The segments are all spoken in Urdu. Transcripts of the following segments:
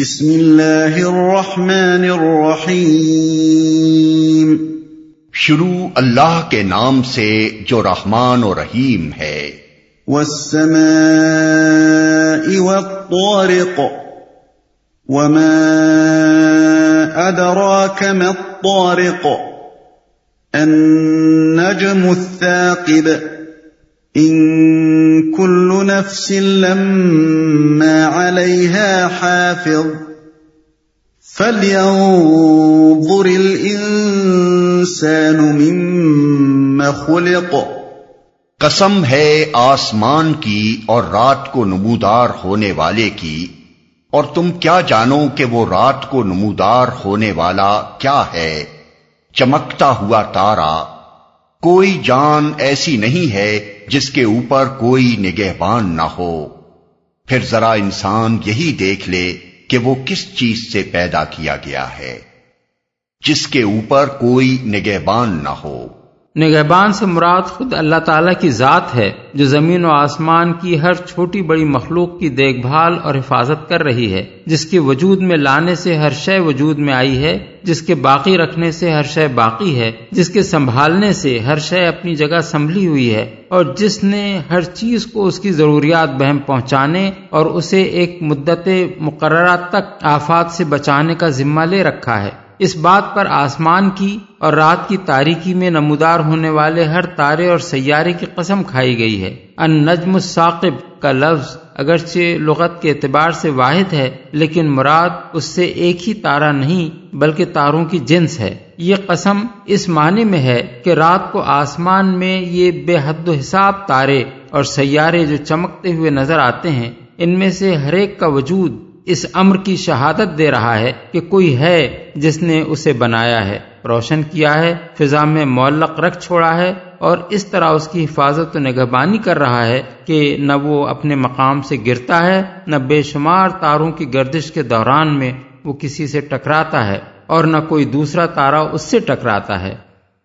بسم اللہ الرحمن الرحیم۔ شروع اللہ کے نام سے جو رحمان و رحیم ہے۔ والسماء والطارق۔ وما أدراك ما الطارق۔ النجم الثاقب۔ إن كل نفس لما عليها حافظ فلينظر الإنسان مما خلق. قسم ہے آسمان کی اور رات کو نمودار ہونے والے کی، اور تم کیا جانو کہ وہ رات کو نمودار ہونے والا کیا ہے؟ چمکتا ہوا تارا کوئی جان ایسی نہیں ہے جس کے اوپر کوئی نگہبان نہ ہو۔ پھر ذرا انسان یہی دیکھ لے کہ وہ کس چیز سے پیدا کیا گیا ہے، جس کے اوپر کوئی نگہبان نہ ہو۔ نگہبان سے مراد خود اللہ تعالیٰ کی ذات ہے، جو زمین و آسمان کی ہر چھوٹی بڑی مخلوق کی دیکھ بھال اور حفاظت کر رہی ہے، جس کے وجود میں لانے سے ہر شے وجود میں آئی ہے، جس کے باقی رکھنے سے ہر شے باقی ہے، جس کے سنبھالنے سے ہر شے اپنی جگہ سنبھلی ہوئی ہے، اور جس نے ہر چیز کو اس کی ضروریات بہم پہنچانے اور اسے ایک مدت مقررہ تک آفات سے بچانے کا ذمہ لے رکھا ہے۔ اس بات پر آسمان کی اور رات کی تاریکی میں نمودار ہونے والے ہر تارے اور سیارے کی قسم کھائی گئی ہے۔ ان نجم الثاقب کا لفظ اگرچہ لغت کے اعتبار سے واحد ہے، لیکن مراد اس سے ایک ہی تارا نہیں، بلکہ تاروں کی جنس ہے۔ یہ قسم اس معنی میں ہے کہ رات کو آسمان میں یہ بے حد و حساب تارے اور سیارے جو چمکتے ہوئے نظر آتے ہیں، ان میں سے ہر ایک کا وجود اس امر کی شہادت دے رہا ہے کہ کوئی ہے جس نے اسے بنایا ہے روشن کیا ہے فضا میں معلق رکھ چھوڑا ہے اور اس طرح اس کی حفاظت و نگہبانی کر رہا ہے کہ نہ وہ اپنے مقام سے گرتا ہے نہ بے شمار تاروں کی گردش کے دوران میں وہ کسی سے ٹکراتا ہے اور نہ کوئی دوسرا تارا اس سے ٹکراتا ہے۔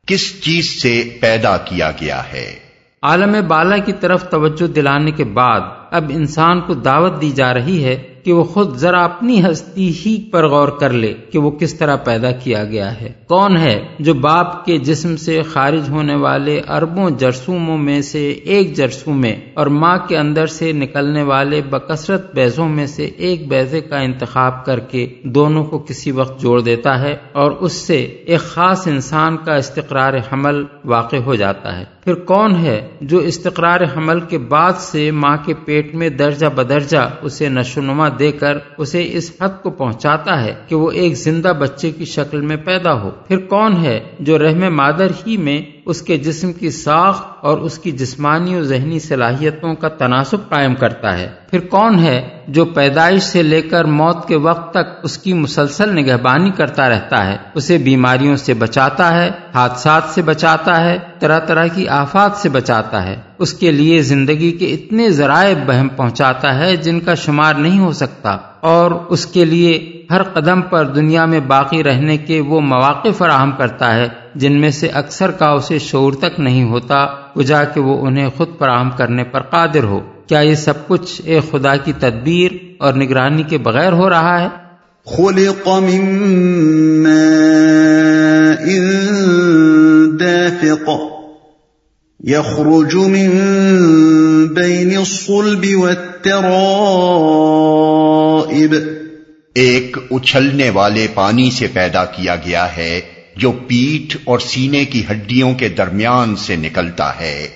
کس چیز سے پیدا کیا گیا ہے؟ عالم بالا کی طرف توجہ دلانے کے بعد اب انسان کو دعوت دی جا رہی ہے کہ وہ خود ذرا اپنی ہستی ہی پر غور کر لے کہ وہ کس طرح پیدا کیا گیا ہے۔ کون ہے جو باپ کے جسم سے خارج ہونے والے اربوں جرسوموں میں سے ایک جرسوم میں اور ماں کے اندر سے نکلنے والے بکثرت بیزوں میں سے ایک بیزے کا انتخاب کر کے دونوں کو کسی وقت جوڑ دیتا ہے اور اس سے ایک خاص انسان کا استقرار حمل واقع ہو جاتا ہے۔ پھر کون ہے جو استقرار حمل کے بعد سے ماں کے پیٹ میں درجہ بدرجہ اسے نشو نما دے کر اسے اس حد کو پہنچاتا ہے کہ وہ ایک زندہ بچے کی شکل میں پیدا ہو۔ پھر کون ہے جو رحم مادر ہی میں اس کے جسم کی ساخت اور اس کی جسمانی و ذہنی صلاحیتوں کا تناسب قائم کرتا ہے۔ پھر کون ہے جو پیدائش سے لے کر موت کے وقت تک اس کی مسلسل نگہبانی کرتا رہتا ہے؟ اسے بیماریوں سے بچاتا ہے، حادثات سے بچاتا ہے، طرح طرح کی آفات سے بچاتا ہے۔ اس کے لیے زندگی کے اتنے ذرائع بہم پہنچاتا ہے جن کا شمار نہیں ہو سکتا۔ اور اس کے لیے ہر قدم پر دنیا میں باقی رہنے کے وہ مواقع فراہم کرتا ہے جن میں سے اکثر کا اسے شعور تک نہیں ہوتا وجہ کہ وہ انہیں خود فراہم کرنے پر قادر ہو۔ کیا یہ سب کچھ ایک خدا کی تدبیر اور نگرانی کے بغیر ہو رہا ہے؟ خلق من دافق يخرج من بين الصلب والترائب۔ ایک اچھلنے والے پانی سے پیدا کیا گیا ہے جو پیٹھ اور سینے کی ہڈیوں کے درمیان سے نکلتا ہے۔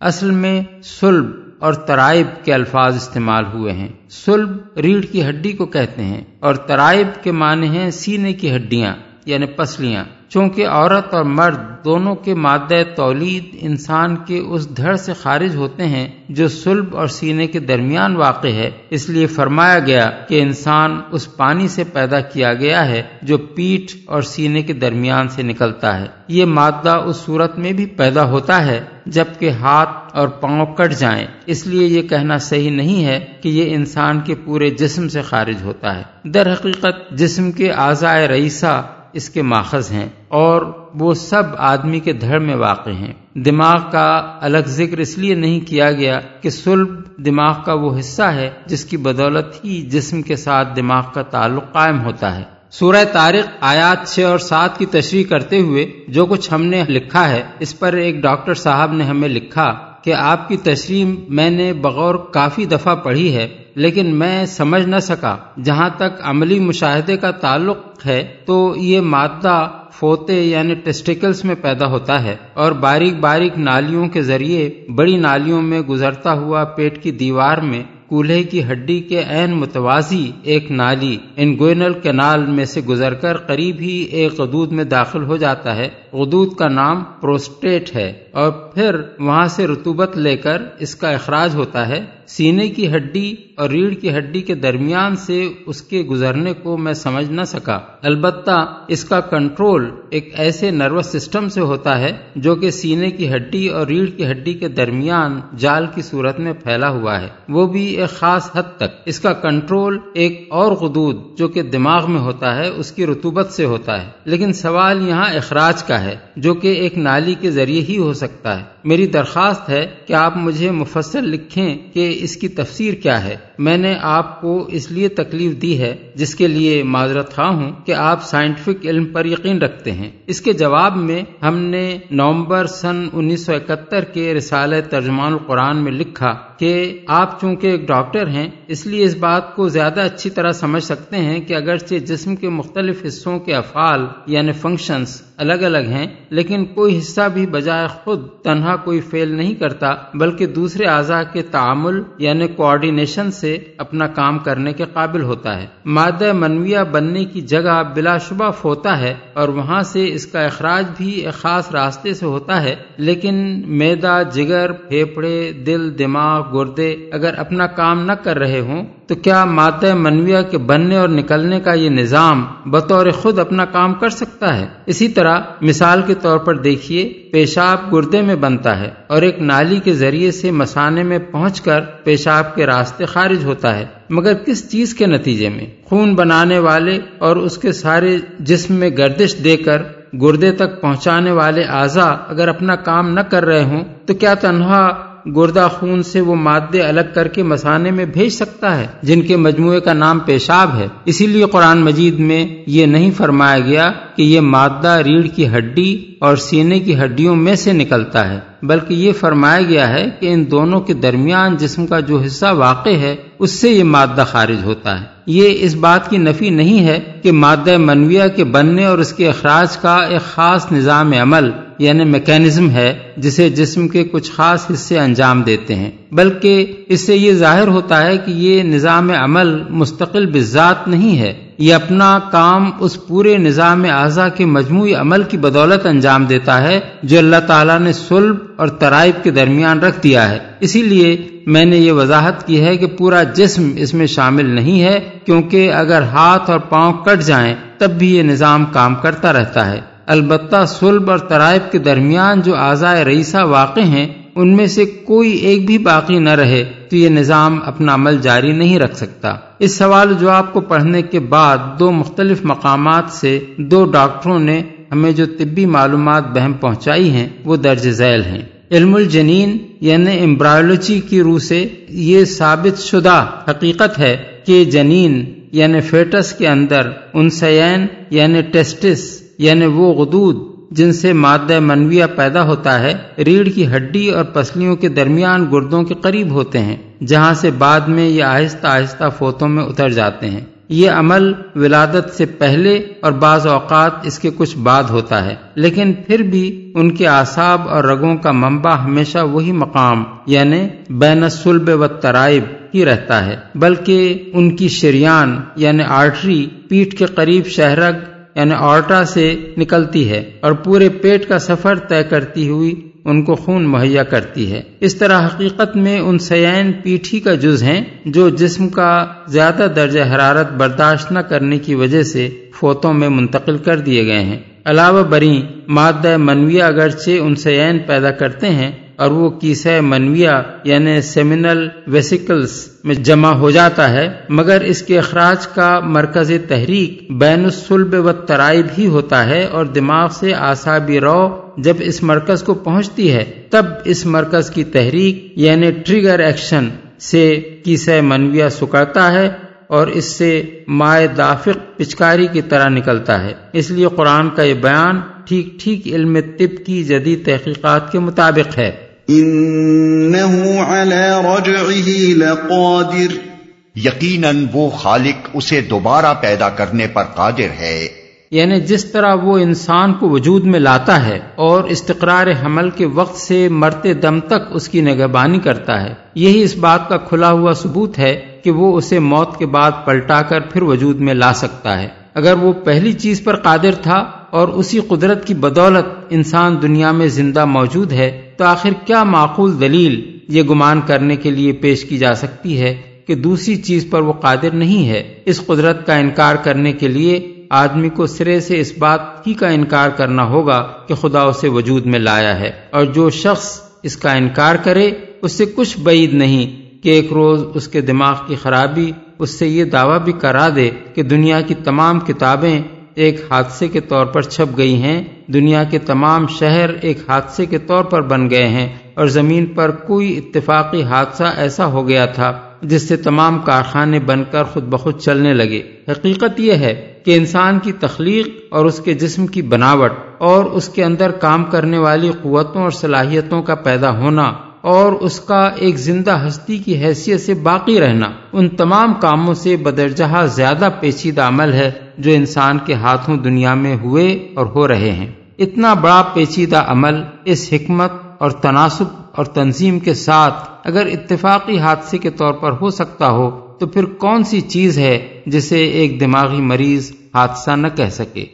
اصل میں سلب اور ترائب کے الفاظ استعمال ہوئے ہیں۔ سلب ریڑھ کی ہڈی کو کہتے ہیں اور ترائب کے معنی ہیں سینے کی ہڈیاں۔ یعنی پسلیاں۔ چونکہ عورت اور مرد دونوں کے مادہ تولید انسان کے اس دھڑ سے خارج ہوتے ہیں جو سلب اور سینے کے درمیان واقع ہے۔ اس لیے فرمایا گیا کہ انسان اس پانی سے پیدا کیا گیا ہے جو پیٹھ اور سینے کے درمیان سے نکلتا ہے۔ یہ مادہ اس صورت میں بھی پیدا ہوتا ہے جبکہ ہاتھ اور پاؤں کٹ جائیں۔ اس لیے یہ کہنا صحیح نہیں ہے کہ یہ انسان کے پورے جسم سے خارج ہوتا ہے۔ در حقیقت جسم کے اعضاء رئیسہ اس کے ماخذ ہیں اور وہ سب آدمی کے دھڑ میں واقع ہیں۔ دماغ کا الگ ذکر اس لیے نہیں کیا گیا کہ سلب دماغ کا وہ حصہ ہے جس کی بدولت ہی جسم کے ساتھ دماغ کا تعلق قائم ہوتا ہے۔ سورہ تاریخ آیات چھ اور سات کی تشریح کرتے ہوئے جو کچھ ہم نے لکھا ہے اس پر ایک ڈاکٹر صاحب نے ہمیں لکھا کہ آپ کی تشریح میں نے بغور کافی دفعہ پڑھی ہے، لیکن میں سمجھ نہ سکا۔ جہاں تک عملی مشاہدے کا تعلق ہے، تو یہ مادہ فوتے یعنی ٹیسٹیکلز میں پیدا ہوتا ہے اور باریک باریک نالیوں کے ذریعے بڑی نالیوں میں گزرتا ہوا پیٹ کی دیوار میں کولہے کی ہڈی کے عین متوازی ایک نالی انگوینل کینال میں سے گزر کر قریب ہی ایک غدود میں داخل ہو جاتا ہے۔ غدود کا نام پروسٹیٹ ہے اور پھر وہاں سے رتوبت لے کر اس کا اخراج ہوتا ہے۔ سینے کی ہڈی اور ریڑھ کی ہڈی کے درمیان سے اس کے گزرنے کو میں سمجھ نہ سکا۔ البتہ اس کا کنٹرول ایک ایسے نروس سسٹم سے ہوتا ہے جو کہ سینے کی ہڈی اور ریڑھ کی ہڈی کے درمیان جال کی صورت میں پھیلا ہوا ہے۔ وہ بھی ایک خاص حد تک اس کا کنٹرول ایک اور غدود جو کہ دماغ میں ہوتا ہے، اس کی رتوبت سے ہوتا ہے۔ لیکن سوال یہاں اخراج کا ہے، جو کہ ایک نالی کے ذریعے ہی ہو سکتا ہے۔ میری درخواست ہے کہ آپ مجھے مفصل لکھیں کہ اس کی تفسیر کیا ہے۔ میں نے آپ کو اس لیے تکلیف دی ہے، جس کے لیے معذرت خواہ ہوں، کہ آپ سائنٹیفک علم پر یقین رکھتے ہیں۔ اس کے جواب میں ہم نے نومبر سن انیس سو اکہتر کے رسالہ ترجمان القرآن میں لکھا کہ آپ چونکہ ایک ڈاکٹر ہیں، اس لیے اس بات کو زیادہ اچھی طرح سمجھ سکتے ہیں کہ اگرچہ جسم کے مختلف حصوں کے افعال یعنی فنکشنز الگ الگ ہیں، لیکن کوئی حصہ بھی بجائے خود تنہا کوئی فیل نہیں کرتا، بلکہ دوسرے اعضاء کے تعامل یعنی کوآڈینیشن سے اپنا کام کرنے کے قابل ہوتا ہے۔ مادہ منویہ بننے کی جگہ بلا شبہ ہوتا ہے، اور وہاں سے اس کا اخراج بھی ایک خاص راستے سے ہوتا ہے، لیکن میدا جگر پھیپڑے دل، دماغ گردے اگر اپنا کام نہ کر رہے ہوں، تو کیا مادہ منویہ کے بننے اور نکلنے کا یہ نظام بطور خود اپنا کام کر سکتا ہے؟ اسی طرح مثال کے طور پر دیکھیے، پیشاب گردے میں بنتا ہے اور ایک نالی کے ذریعے سے مسانے میں پہنچ کر پیشاب کے راستے خارج ہوتا ہے۔ مگر کس چیز کے نتیجے میں؟ خون بنانے والے اور اس کے سارے جسم میں گردش دے کر گردے تک پہنچانے والے اعضا اگر اپنا کام نہ کر رہے ہوں، تو کیا تنہا گردہ خون سے وہ مادے الگ کر کے مسانے میں بھیج سکتا ہے، جن کے مجموعے کا نام پیشاب ہے۔ اسی لیے قرآن مجید میں یہ نہیں فرمایا گیا کہ یہ مادہ ریڑھ کی ہڈی اور سینے کی ہڈیوں میں سے نکلتا ہے، بلکہ یہ فرمایا گیا ہے کہ ان دونوں کے درمیان جسم کا جو حصہ واقع ہے اس سے یہ مادہ خارج ہوتا ہے۔ یہ اس بات کی نفی نہیں ہے کہ مادہ منویہ کے بننے اور اس کے اخراج کا ایک خاص نظام عمل یعنی میکینزم ہے، جسے جسم کے کچھ خاص حصے انجام دیتے ہیں۔ بلکہ اس سے یہ ظاہر ہوتا ہے کہ یہ نظام عمل مستقل بذات نہیں ہے۔ یہ اپنا کام اس پورے نظام اعضا کے مجموعی عمل کی بدولت انجام دیتا ہے، جو اللہ تعالیٰ نے سلب اور ترائب کے درمیان رکھ دیا ہے۔ اسی لیے میں نے یہ وضاحت کی ہے کہ پورا جسم اس میں شامل نہیں ہے، کیونکہ اگر ہاتھ اور پاؤں کٹ جائیں، تب بھی یہ نظام کام کرتا رہتا ہے۔ البتہ سلب اور ترائب کے درمیان جو اعضائے رئیسہ واقع ہیں، ان میں سے کوئی ایک بھی باقی نہ رہے، تو یہ نظام اپنا عمل جاری نہیں رکھ سکتا۔ اس سوال جواب کو پڑھنے کے بعد دو مختلف مقامات سے دو ڈاکٹروں نے ہمیں جو طبی معلومات بہم پہنچائی ہیں، وہ درج ذیل ہیں۔ علم الجنین یعنی امبرائولوجی کی روح سے یہ ثابت شدہ حقیقت ہے کہ جنین یعنی فیٹس کے اندر انسین یعنی ٹیسٹس یعنی وہ غدود جن سے مادہ منویہ پیدا ہوتا ہے، ریڑھ کی ہڈی اور پسلیوں کے درمیان گردوں کے قریب ہوتے ہیں، جہاں سے بعد میں یہ آہستہ آہستہ فوتوں میں اتر جاتے ہیں۔ یہ عمل ولادت سے پہلے اور بعض اوقات اس کے کچھ بعد ہوتا ہے، لیکن پھر بھی ان کے اعصاب اور رگوں کا منبع ہمیشہ وہی مقام یعنی بین سلب و ترائب ہی رہتا ہے، بلکہ ان کی شریان یعنی آرٹری پیٹ کے قریب شہرگ یعنی آرٹا سے نکلتی ہے اور پورے پیٹ کا سفر طے کرتی ہوئی ان کو خون مہیا کرتی ہے۔ اس طرح حقیقت میں ان سیائن پیٹھی کا جز ہیں جو جسم کا زیادہ درجہ حرارت برداشت نہ کرنے کی وجہ سے فوتوں میں منتقل کر دیے گئے ہیں۔ علاوہ بری مادہ منویہ اگرچہ ان سیائن پیدا کرتے ہیں اور وہ کیسہ منویا یعنی سیمینل ویسیکلز میں جمع ہو جاتا ہے، مگر اس کے اخراج کا مرکز تحریک بین السلب و ترائب ہی ہوتا ہے اور دماغ سے آسابی رو جب اس مرکز کو پہنچتی ہے، تب اس مرکز کی تحریک یعنی ٹریگر ایکشن سے کیسہ منویا سکڑتا ہے اور اس سے مائع دافق پچکاری کی طرح نکلتا ہے۔ اس لیے قرآن کا یہ بیان ٹھیک ٹھیک علم طب کی جدید تحقیقات کے مطابق ہے۔ انه على رجعه لقادر۔ یقیناً وہ خالق اسے دوبارہ پیدا کرنے پر قادر ہے۔ یعنی جس طرح وہ انسان کو وجود میں لاتا ہے اور استقرار حمل کے وقت سے مرتے دم تک اس کی نگہبانی کرتا ہے۔ یہی اس بات کا کھلا ہوا ثبوت ہے کہ وہ اسے موت کے بعد پلٹا کر پھر وجود میں لا سکتا ہے۔ اگر وہ پہلی چیز پر قادر تھا اور اسی قدرت کی بدولت انسان دنیا میں زندہ موجود ہے، تو آخر کیا معقول دلیل یہ گمان کرنے کے لیے پیش کی جا سکتی ہے کہ دوسری چیز پر وہ قادر نہیں ہے؟ اس قدرت کا انکار کرنے کے لیے آدمی کو سرے سے اس بات ہی کا انکار کرنا ہوگا کہ خدا اسے وجود میں لایا ہے، اور جو شخص اس کا انکار کرے، اس سے کچھ بعید نہیں کہ ایک روز اس کے دماغ کی خرابی اس سے یہ دعویٰ بھی کرا دے کہ دنیا کی تمام کتابیں ایک حادثے کے طور پر چھپ گئی ہیں، دنیا کے تمام شہر ایک حادثے کے طور پر بن گئے ہیں اور زمین پر کوئی اتفاقی حادثہ ایسا ہو گیا تھا جس سے تمام کارخانے بن کر خود بخود چلنے لگے۔ حقیقت یہ ہے کہ انسان کی تخلیق اور اس کے جسم کی بناوٹ اور اس کے اندر کام کرنے والی قوتوں اور صلاحیتوں کا پیدا ہونا اور اس کا ایک زندہ ہستی کی حیثیت سے باقی رہنا۔ ان تمام کاموں سے بدرجہ زیادہ پیچیدہ عمل ہے جو انسان کے ہاتھوں دنیا میں ہوئے اور ہو رہے ہیں۔ اتنا بڑا پیچیدہ عمل اس حکمت اور تناسب اور تنظیم کے ساتھ اگر اتفاقی حادثے کے طور پر ہو سکتا ہو، تو پھر کون سی چیز ہے جسے ایک دماغی مریض حادثہ نہ کہہ سکے؟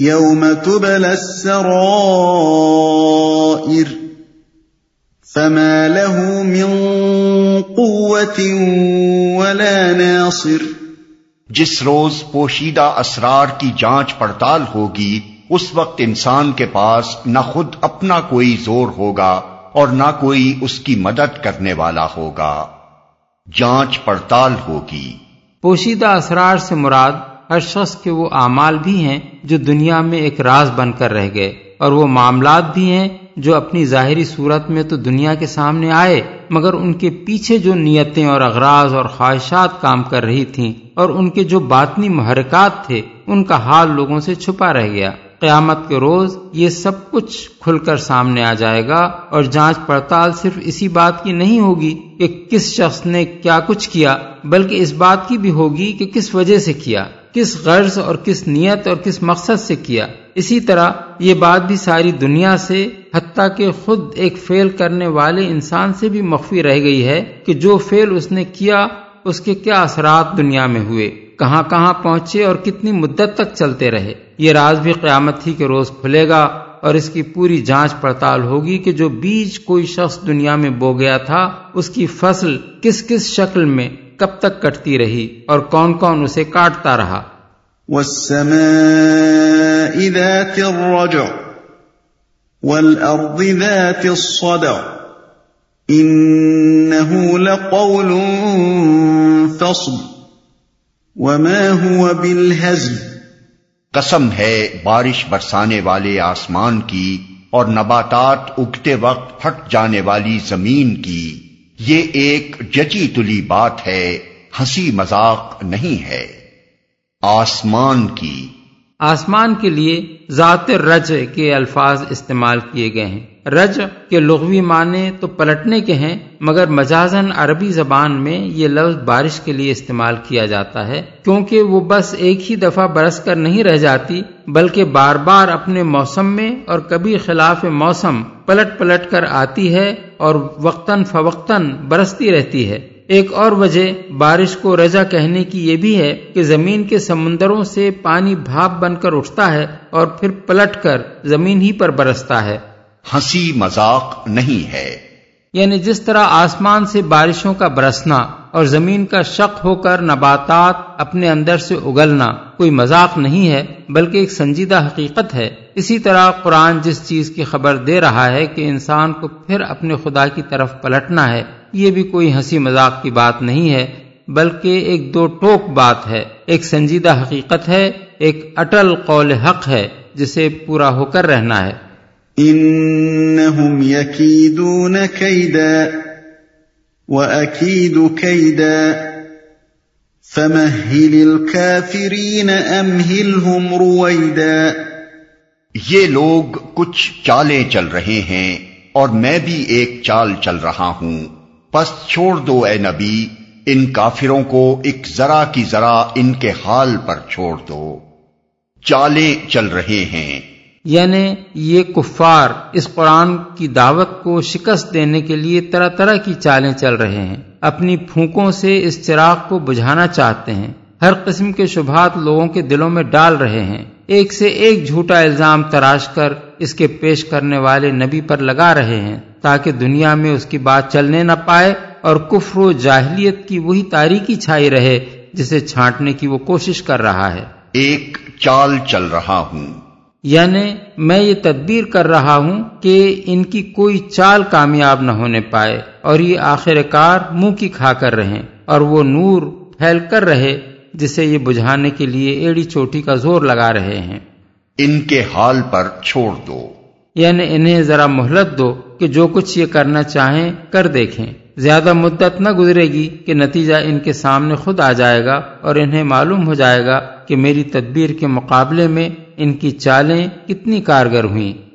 يوم تبل السرائر فما له من قوة ولا ناصر جس روز پوشیدہ اسرار کی جانچ پڑتال ہوگی اس وقت انسان کے پاس نہ خود اپنا کوئی زور ہوگا اور نہ کوئی اس کی مدد کرنے والا ہوگا۔ جانچ پڑتال ہوگی۔ پوشیدہ اسرار سے مراد ہر شخص کے وہ اعمال بھی ہیں جو دنیا میں ایک راز بن کر رہ گئے اور وہ معاملات بھی ہیں جو اپنی ظاہری صورت میں تو دنیا کے سامنے آئے، مگر ان کے پیچھے جو نیتیں اور اغراض اور خواہشات کام کر رہی تھیں اور ان کے جو باطنی محرکات تھے، ان کا حال لوگوں سے چھپا رہ گیا۔ قیامت کے روز یہ سب کچھ کھل کر سامنے آ جائے گا اور جانچ پڑتال صرف اسی بات کی نہیں ہوگی کہ کس شخص نے کیا کچھ کیا، بلکہ اس بات کی بھی ہوگی کہ کس وجہ سے کیا، کس غرض اور کس نیت اور کس مقصد سے کیا۔ اسی طرح یہ بات بھی ساری دنیا سے، حتیٰ کہ خود ایک فیل کرنے والے انسان سے بھی مخفی رہ گئی ہے کہ جو فیل اس نے کیا، اس کے کیا اثرات دنیا میں ہوئے، کہاں کہاں پہنچے اور کتنی مدت تک چلتے رہے۔ یہ راز بھی قیامت ہی کے روز کھلے گا اور اس کی پوری جانچ پڑتال ہوگی کہ جو بیج کوئی شخص دنیا میں بو گیا تھا، اس کی فصل کس کس شکل میں کب تک کٹتی رہی اور کون کون اسے کاٹتا رہا۔ والسماء ذات الرجع والأرض ذات الصدع إنه لقول فصل وما هو بالهزل قسم ہے بارش برسانے والے آسمان کی اور نباتات اگتے وقت پھٹ جانے والی زمین کی۔ یہ ایک جچی تلی بات ہے، ہنسی مذاق نہیں ہے۔ آسمان کی۔ آسمان کے لیے ذات رج کے الفاظ استعمال کیے گئے ہیں۔ رج کے لغوی معنی تو پلٹنے کے ہیں، مگر مجازن عربی زبان میں یہ لفظ بارش کے لیے استعمال کیا جاتا ہے، کیونکہ وہ بس ایک ہی دفعہ برس کر نہیں رہ جاتی، بلکہ بار بار اپنے موسم میں اور کبھی خلاف موسم پلٹ پلٹ کر آتی ہے اور وقتاً فوقتاً برستی رہتی ہے۔ ایک اور وجہ بارش کو رجا کہنے کی یہ بھی ہے کہ زمین کے سمندروں سے پانی بھاپ بن کر اٹھتا ہے اور پھر پلٹ کر زمین ہی پر برستا ہے۔ ہنسی مذاق نہیں ہے۔ یعنی جس طرح آسمان سے بارشوں کا برسنا اور زمین کا شق ہو کر نباتات اپنے اندر سے اگلنا کوئی مذاق نہیں ہے، بلکہ ایک سنجیدہ حقیقت ہے۔ اسی طرح قرآن جس چیز کی خبر دے رہا ہے کہ انسان کو پھر اپنے خدا کی طرف پلٹنا ہے، یہ بھی کوئی ہنسی مذاق کی بات نہیں ہے، بلکہ ایک دو ٹوک بات ہے۔ ایک سنجیدہ حقیقت ہے، ایک اٹل قول حق ہے، جسے پورا ہو کر رہنا ہے۔ انہم یکیدون کیدا وَأَكِيدُ كَيْدًا فَمَهِّلِ الْكَافِرِينَ أَمْهِلْهُمْ رُوَيْدًا یہ لوگ کچھ چالیں چل رہے ہیں اور میں بھی ایک چال چل رہا ہوں۔ پس چھوڑ دو اے نبی، ان کافروں کو ایک ذرا کی ذرا ان کے حال پر چھوڑ دو۔ چالیں چل رہے ہیں۔ یعنی یہ کفار اس قرآن کی دعوت کو شکست دینے کے لیے طرح طرح کی چالیں چل رہے ہیں، اپنی پھونکوں سے اس چراغ کو بجھانا چاہتے ہیں۔ ہر قسم کے شبہات لوگوں کے دلوں میں ڈال رہے ہیں۔ ایک سے ایک جھوٹا الزام تراش کر اس کے پیش کرنے والے نبی پر لگا رہے ہیں، تاکہ دنیا میں اس کی بات چلنے نہ پائے اور کفر و جاہلیت کی وہی تاریخی چھائی رہے جسے چھانٹنے کی وہ کوشش کر رہا ہے۔ ایک چال چل رہا ہوں۔ یعنی میں یہ تدبیر کر رہا ہوں کہ ان کی کوئی چال کامیاب نہ ہونے پائے اور یہ آخر کار منہ کی کھا کر رہیں اور وہ نور پھیل کر رہے جسے یہ بجھانے کے لیے ایڑی چوٹی کا زور لگا رہے ہیں۔ ان کے حال پر چھوڑ دو۔ یعنی انہیں ذرا مہلت دو کہ جو کچھ یہ کرنا چاہیں کر دیکھیں۔ زیادہ مدت نہ گزرے گی کہ نتیجہ ان کے سامنے خود آ جائے گا اور انہیں معلوم ہو جائے گا کہ میری تدبیر کے مقابلے میں ان کی چالیں کتنی کارگر ہوئیں۔